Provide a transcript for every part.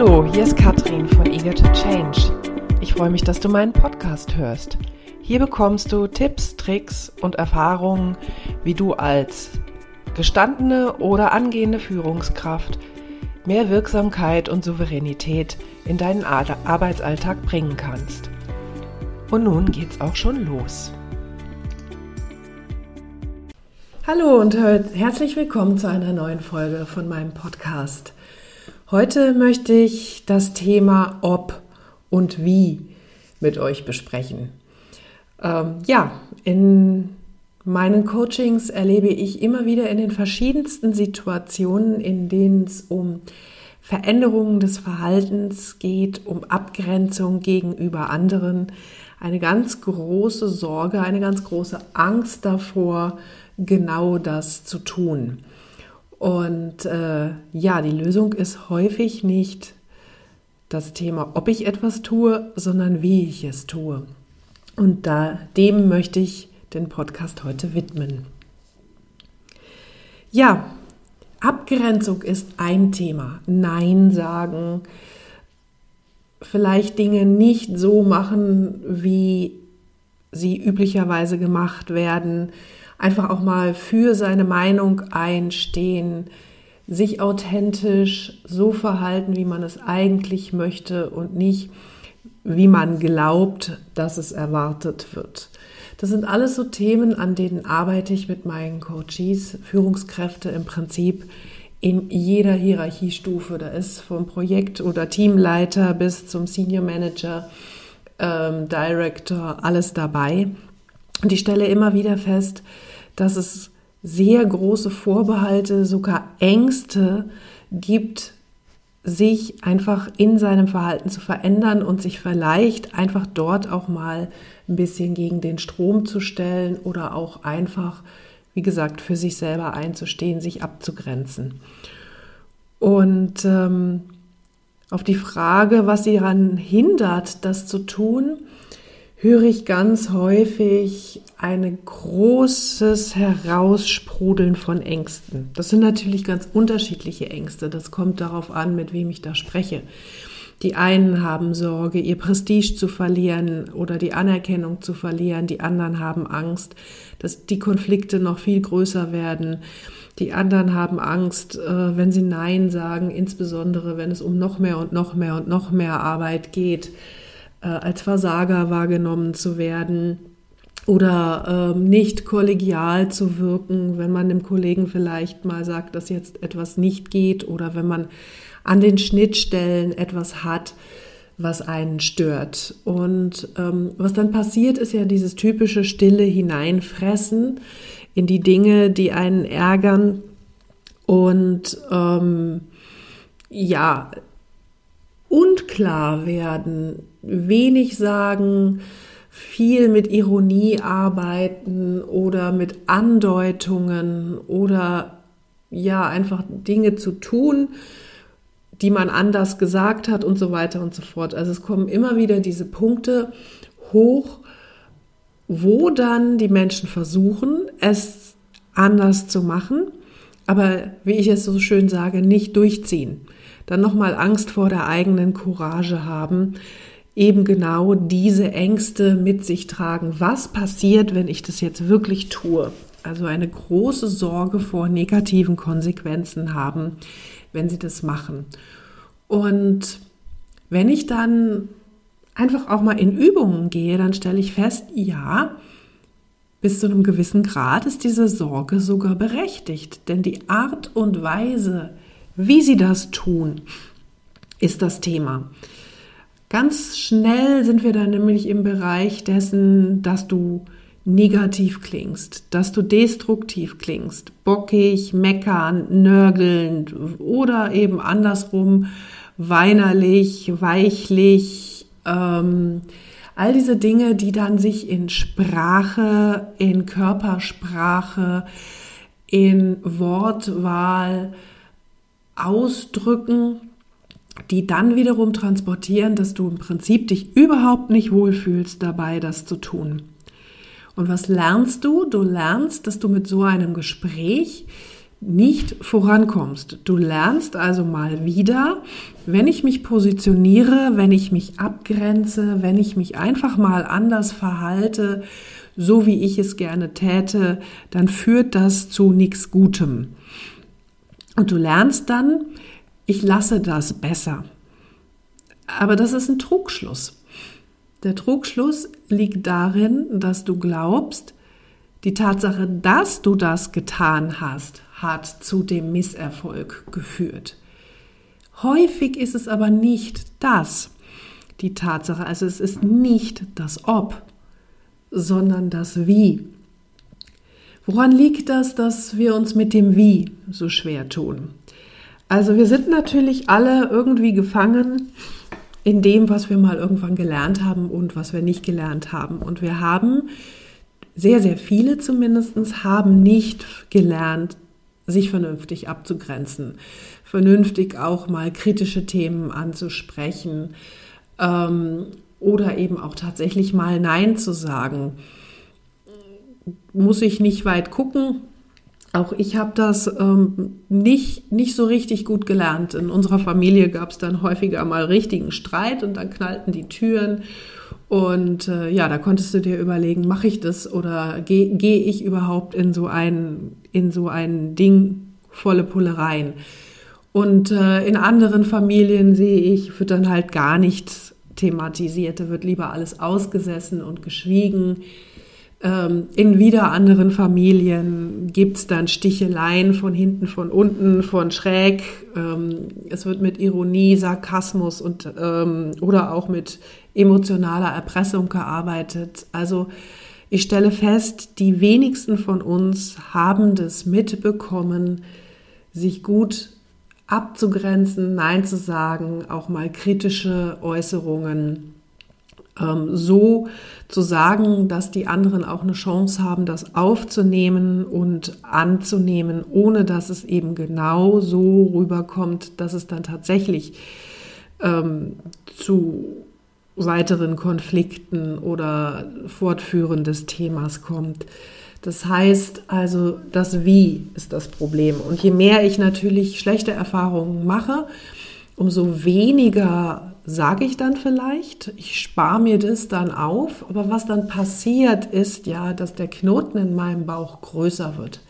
Hallo, hier ist Katrin von Eager to Change. Ich freue mich, dass du meinen Podcast hörst. Hier bekommst du Tipps, Tricks und Erfahrungen, wie du als gestandene oder angehende Führungskraft mehr Wirksamkeit und Souveränität in deinen Arbeitsalltag bringen kannst. Und nun geht's auch schon los. Hallo und herzlich willkommen zu einer neuen Folge von meinem Podcast. Heute möchte ich das Thema ob und wie mit euch besprechen. Ähm, ja, in meinen Coachings erlebe ich immer wieder in den verschiedensten Situationen, in denen es um Veränderungen des Verhaltens geht, um Abgrenzung gegenüber anderen, eine ganz große Sorge, eine ganz große Angst davor, genau das zu tun. Und äh, ja, die Lösung ist häufig nicht das Thema, ob ich etwas tue, sondern wie ich es tue. Und da, dem möchte ich den Podcast heute widmen. Ja, Abgrenzung ist ein Thema. Nein sagen, vielleicht Dinge nicht so machen, wie sie üblicherweise gemacht werden, einfach auch mal für seine Meinung einstehen, sich authentisch so verhalten, wie man es eigentlich möchte und nicht, wie man glaubt, dass es erwartet wird. Das sind alles so Themen, an denen arbeite ich mit meinen Coaches, Führungskräfte im Prinzip in jeder Hierarchiestufe. Da ist vom Projekt- oder Teamleiter bis zum Senior Manager, ähm, Director, alles dabei. Und ich stelle immer wieder fest, dass es sehr große Vorbehalte, sogar Ängste gibt, sich einfach in seinem Verhalten zu verändern und sich vielleicht einfach dort auch mal ein bisschen gegen den Strom zu stellen oder auch einfach, wie gesagt, für sich selber einzustehen, sich abzugrenzen. Und ähm, auf die Frage, was sie daran hindert, das zu tun, höre ich ganz häufig ein großes Heraussprudeln von Ängsten. Das sind natürlich ganz unterschiedliche Ängste. Das kommt darauf an, mit wem ich da spreche. Die einen haben Sorge, ihr Prestige zu verlieren oder die Anerkennung zu verlieren. Die anderen haben Angst, dass die Konflikte noch viel größer werden. Die anderen haben Angst, äh, wenn sie Nein sagen, insbesondere wenn es um noch mehr und noch mehr und noch mehr Arbeit geht äh, als Versager wahrgenommen zu werden oder ähm, nicht kollegial zu wirken, wenn man dem Kollegen vielleicht mal sagt, dass jetzt etwas nicht geht oder wenn man an den Schnittstellen etwas hat, was einen stört. Und ähm, was dann passiert, ist ja dieses typische stille Hineinfressen in die Dinge, die einen ärgern und ähm, ja, unklar werden, wenig sagen, viel mit Ironie arbeiten oder mit Andeutungen oder ja, einfach Dinge zu tun, die man anders gesagt hat und so weiter und so fort. Also es kommen immer wieder diese Punkte hoch, wo dann die Menschen versuchen, es anders zu machen, aber wie ich es so schön sage, nicht durchziehen. Dann nochmal Angst vor der eigenen Courage haben, eben genau diese Ängste mit sich tragen. Was passiert, wenn ich das jetzt wirklich tue? Also eine große Sorge vor negativen Konsequenzen haben, wenn sie das machen. Und wenn ich dann einfach auch mal in Übungen gehe, dann stelle ich fest, ja, bis zu einem gewissen Grad ist diese Sorge sogar berechtigt. Denn die Art und Weise, wie sie das tun, ist das Thema. Ganz schnell sind wir dann nämlich im Bereich dessen, dass du negativ klingst, dass du destruktiv klingst, bockig, meckern, nörgelnd oder eben andersrum, weinerlich, weichlich, ähm, all diese Dinge, die dann sich in Sprache, in Körpersprache, in Wortwahl ausdrücken die dann wiederum transportieren, dass du im Prinzip dich überhaupt nicht wohlfühlst dabei, das zu tun. Und was lernst du? Du lernst, dass du mit so einem Gespräch nicht vorankommst. Du lernst also mal wieder, wenn ich mich positioniere, wenn ich mich abgrenze, wenn ich mich einfach mal anders verhalte, so wie ich es gerne täte, dann führt das zu nichts Gutem. Und du lernst dann, ich lasse das besser. Aber das ist ein Trugschluss. Der Trugschluss liegt darin, dass du glaubst, die Tatsache, dass du das getan hast, hat zu dem Misserfolg geführt. Häufig ist es aber nicht das, die Tatsache, also es ist nicht das Ob, sondern das Wie. Woran liegt das, dass wir uns mit dem Wie so schwer tun? Also wir sind natürlich alle irgendwie gefangen in dem, was wir mal irgendwann gelernt haben und was wir nicht gelernt haben. Und wir haben, sehr, sehr viele zumindest, haben nicht gelernt, sich vernünftig abzugrenzen, vernünftig auch mal kritische Themen anzusprechen ähm, oder eben auch tatsächlich mal Nein zu sagen. Muss ich nicht weit gucken, auch ich habe das ähm, nicht, nicht so richtig gut gelernt. In unserer Familie gab es dann häufiger mal richtigen Streit und dann knallten die Türen. Und äh, ja, da konntest du dir überlegen, mache ich das oder gehe geh ich überhaupt in so ein, in so ein Ding volle Pullereien. Und äh, in anderen Familien sehe ich, wird dann halt gar nichts thematisiert. Da wird lieber alles ausgesessen und geschwiegen. Ähm, in wieder anderen Familien gibt es dann Sticheleien von hinten, von unten, von schräg. Ähm, es wird mit Ironie, Sarkasmus und ähm, oder auch mit emotionaler Erpressung gearbeitet. Also ich stelle fest, die wenigsten von uns haben das mitbekommen, sich gut abzugrenzen, Nein zu sagen, auch mal kritische Äußerungen ähm, so zu sagen, dass die anderen auch eine Chance haben, das aufzunehmen und anzunehmen, ohne dass es eben genau so rüberkommt, dass es dann tatsächlich ähm, zu weiteren Konflikten oder Fortführen des Themas kommt. Das heißt also, das Wie ist das Problem. Und je mehr ich natürlich schlechte Erfahrungen mache, umso weniger sage ich dann vielleicht. Ich spare mir das dann auf. Aber was dann passiert ist ja, dass der Knoten in meinem Bauch größer wird.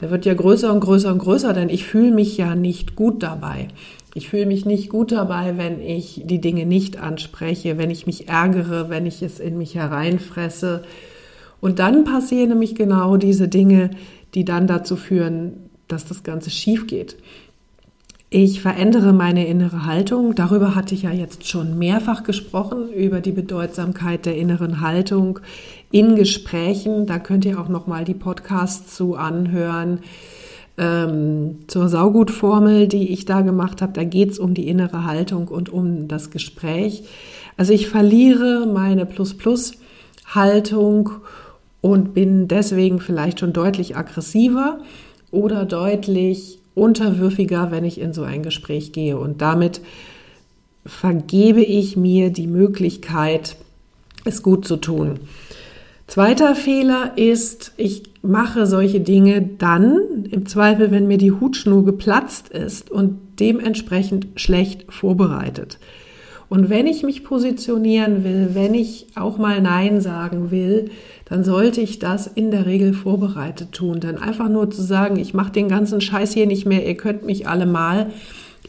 Der wird ja größer und größer und größer, denn ich fühle mich ja nicht gut dabei. Ich fühle mich nicht gut dabei, wenn ich die Dinge nicht anspreche, wenn ich mich ärgere, wenn ich es in mich hereinfresse. Und dann passieren nämlich genau diese Dinge, die dann dazu führen, dass das Ganze schief geht. Ich verändere meine innere Haltung. Darüber hatte ich ja jetzt schon mehrfach gesprochen, über die Bedeutsamkeit der inneren Haltung in Gesprächen. Da könnt ihr auch nochmal die Podcasts zu anhören. Ähm, zur Saugutformel, die ich da gemacht habe, da geht es um die innere Haltung und um das Gespräch. Also ich verliere meine Plus-Plus-Haltung und bin deswegen vielleicht schon deutlich aggressiver oder deutlich unterwürfiger, wenn ich in so ein Gespräch gehe. Und damit vergebe ich mir die Möglichkeit, es gut zu tun. Zweiter Fehler ist, ich mache solche Dinge dann, im Zweifel, wenn mir die Hutschnur geplatzt ist und dementsprechend schlecht vorbereitet. Und wenn ich mich positionieren will, wenn ich auch mal Nein sagen will, dann sollte ich das in der Regel vorbereitet tun. Denn einfach nur zu sagen, ich mache den ganzen Scheiß hier nicht mehr, ihr könnt mich alle mal,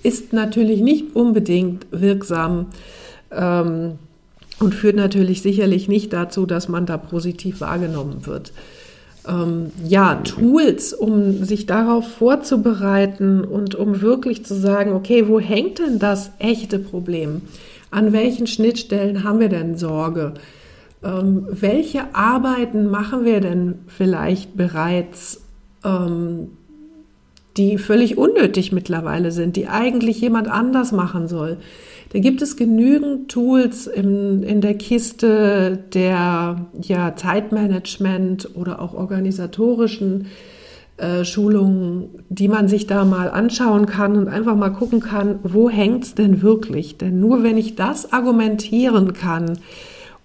ist natürlich nicht unbedingt wirksam ähm, und führt natürlich sicherlich nicht dazu, dass man da positiv wahrgenommen wird. Ähm, ja, Tools, um sich darauf vorzubereiten und um wirklich zu sagen, okay, wo hängt denn das echte Problem? An welchen Schnittstellen haben wir denn Sorge? Ähm, welche Arbeiten machen wir denn vielleicht bereits, ähm, die völlig unnötig mittlerweile sind, die eigentlich jemand anders machen soll? Da gibt es genügend Tools in, in der Kiste der ja, Zeitmanagement oder auch organisatorischen äh, Schulungen, die man sich da mal anschauen kann und einfach mal gucken kann, wo hängt es denn wirklich? Denn nur wenn ich das argumentieren kann,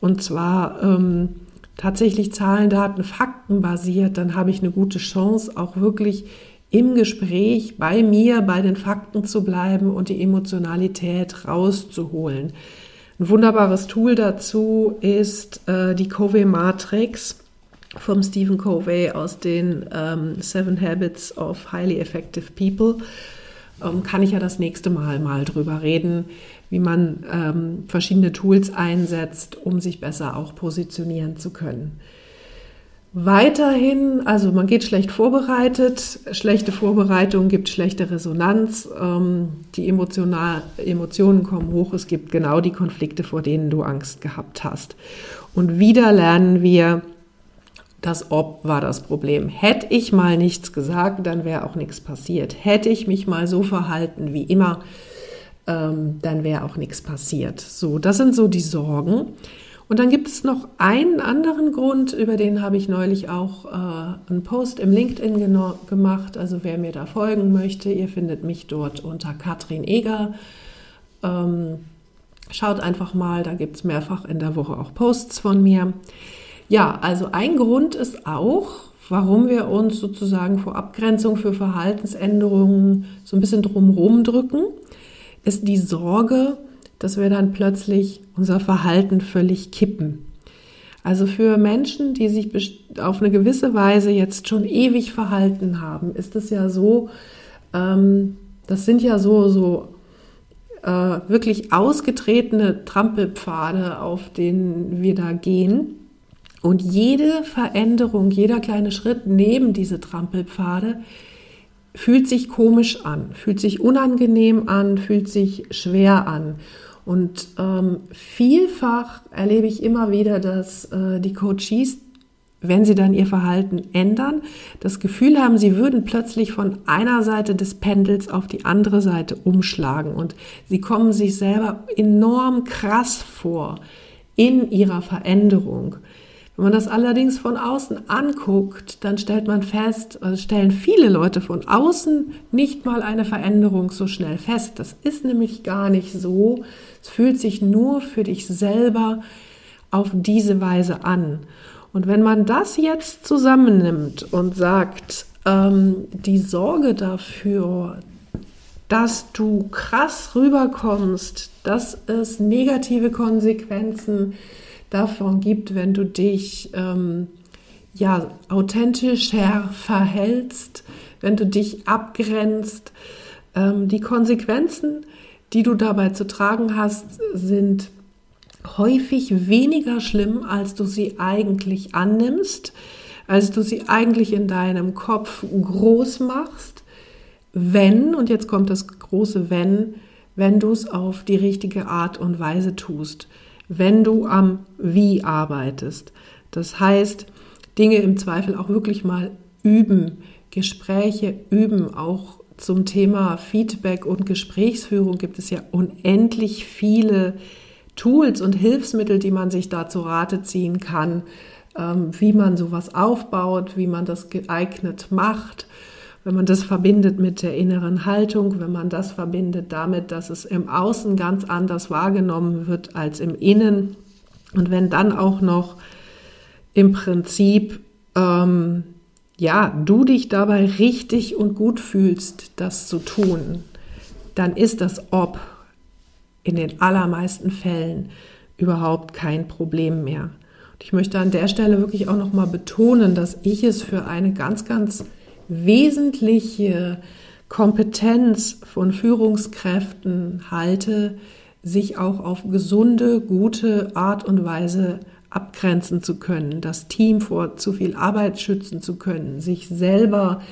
und zwar ähm, tatsächlich Zahlen, Daten, Fakten basiert, dann habe ich eine gute Chance, auch wirklich im Gespräch bei mir, bei den Fakten zu bleiben und die Emotionalität rauszuholen. Ein wunderbares Tool dazu ist äh, die Covey Matrix vom Stephen Covey aus den ähm, Seven Habits of Highly Effective People. Ähm, kann ich ja das nächste Mal mal drüber reden, wie man ähm, verschiedene Tools einsetzt, um sich besser auch positionieren zu können. Weiterhin, also man geht schlecht vorbereitet, schlechte Vorbereitung gibt schlechte Resonanz, ähm, die emotional, Emotionen kommen hoch, es gibt genau die Konflikte, vor denen du Angst gehabt hast. Und wieder lernen wir, das Ob war das Problem. Hätte ich mal nichts gesagt, dann wäre auch nichts passiert. Hätte ich mich mal so verhalten wie immer, ähm, dann wäre auch nichts passiert. So, das sind so die Sorgen. Und dann gibt es noch einen anderen Grund, über den habe ich neulich auch äh, einen Post im LinkedIn gemacht. Also wer mir da folgen möchte, ihr findet mich dort unter Katrin Eger. Ähm, schaut einfach mal, da gibt es mehrfach in der Woche auch Posts von mir. Ja, also ein Grund ist auch, warum wir uns sozusagen vor Abgrenzung für Verhaltensänderungen so ein bisschen drumherum drücken, ist die Sorge, dass wir dann plötzlich unser Verhalten völlig kippen. Also für Menschen, die sich auf eine gewisse Weise jetzt schon ewig verhalten haben, ist es ja so, ähm, das sind ja so, so äh, wirklich ausgetretene Trampelpfade, auf denen wir da gehen. Und jede Veränderung, jeder kleine Schritt neben diese Trampelpfade fühlt sich komisch an, fühlt sich unangenehm an, fühlt sich schwer an. Und ähm, vielfach erlebe ich immer wieder, dass äh, die Coaches, wenn sie dann ihr Verhalten ändern, das Gefühl haben, sie würden plötzlich von einer Seite des Pendels auf die andere Seite umschlagen und sie kommen sich selber enorm krass vor in ihrer Veränderung. Wenn man das allerdings von außen anguckt, dann stellt man fest, also stellen viele Leute von außen nicht mal eine Veränderung so schnell fest. Das ist nämlich gar nicht so. Es fühlt sich nur für dich selber auf diese Weise an. Und wenn man das jetzt zusammennimmt und sagt, ähm, die Sorge dafür, dass du krass rüberkommst, dass es negative Konsequenzen gibt, davon gibt, wenn du dich ähm, ja authentischer verhältst, wenn du dich abgrenzt. Ähm, die Konsequenzen, die du dabei zu tragen hast, sind häufig weniger schlimm, als du sie eigentlich annimmst, als du sie eigentlich in deinem Kopf groß machst, wenn, und jetzt kommt das große Wenn, wenn du es auf die richtige Art und Weise tust wenn du am Wie arbeitest. Das heißt, Dinge im Zweifel auch wirklich mal üben, Gespräche üben, auch zum Thema Feedback und Gesprächsführung gibt es ja unendlich viele Tools und Hilfsmittel, die man sich da zu Rate ziehen kann, ähm, wie man sowas aufbaut, wie man das geeignet macht wenn man das verbindet mit der inneren Haltung, wenn man das verbindet damit, dass es im Außen ganz anders wahrgenommen wird als im Innen und wenn dann auch noch im Prinzip ähm, ja du dich dabei richtig und gut fühlst, das zu tun, dann ist das Ob in den allermeisten Fällen überhaupt kein Problem mehr. Und ich möchte an der Stelle wirklich auch noch mal betonen, dass ich es für eine ganz, ganz wesentliche Kompetenz von Führungskräften halte, sich auch auf gesunde, gute Art und Weise abgrenzen zu können, das Team vor zu viel Arbeit schützen zu können, sich selber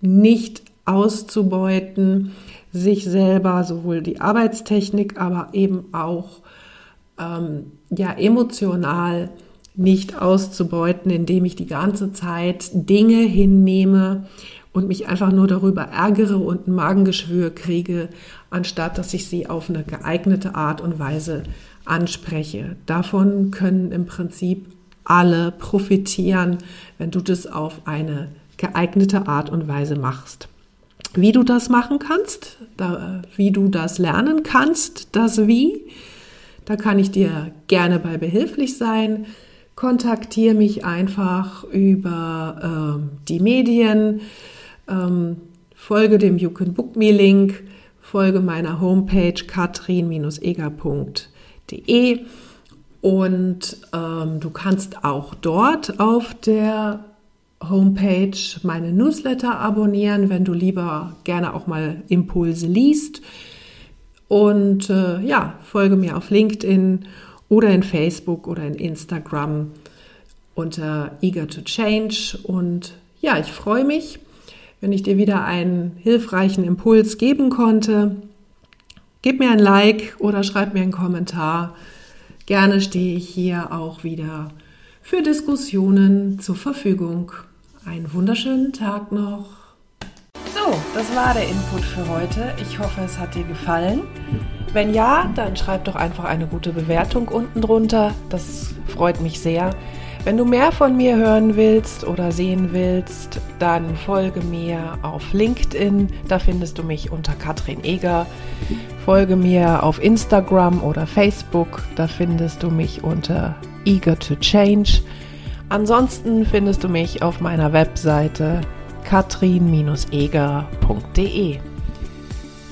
nicht auszubeuten, sich selber sowohl die Arbeitstechnik, aber eben auch ähm, ja emotional nicht auszubeuten, indem ich die ganze Zeit Dinge hinnehme und mich einfach nur darüber ärgere und ein Magengeschwür kriege, anstatt dass ich sie auf eine geeignete Art und Weise anspreche. Davon können im Prinzip alle profitieren, wenn du das auf eine geeignete Art und Weise machst. Wie du das machen kannst, da, wie du das lernen kannst, das Wie, da kann ich dir gerne bei behilflich sein kontaktiere mich einfach über ähm, die Medien. Ähm, folge dem You Can Book Me Link, folge meiner Homepage katrin-eger.de und ähm, du kannst auch dort auf der Homepage meine Newsletter abonnieren, wenn du lieber gerne auch mal Impulse liest. Und äh, ja, folge mir auf LinkedIn oder in Facebook oder in Instagram unter Eager to Change. Und ja, ich freue mich, wenn ich dir wieder einen hilfreichen Impuls geben konnte. Gib mir ein Like oder schreib mir einen Kommentar. Gerne stehe ich hier auch wieder für Diskussionen zur Verfügung. Einen wunderschönen Tag noch. So, das war der Input für heute. Ich hoffe, es hat dir gefallen. Wenn ja, dann schreib doch einfach eine gute Bewertung unten drunter. Das freut mich sehr. Wenn du mehr von mir hören willst oder sehen willst, dann folge mir auf LinkedIn. Da findest du mich unter Katrin Eger. Folge mir auf Instagram oder Facebook. Da findest du mich unter Eager to Change. Ansonsten findest du mich auf meiner Webseite katrin-eger.de.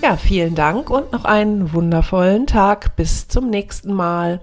Ja, vielen Dank und noch einen wundervollen Tag. Bis zum nächsten Mal.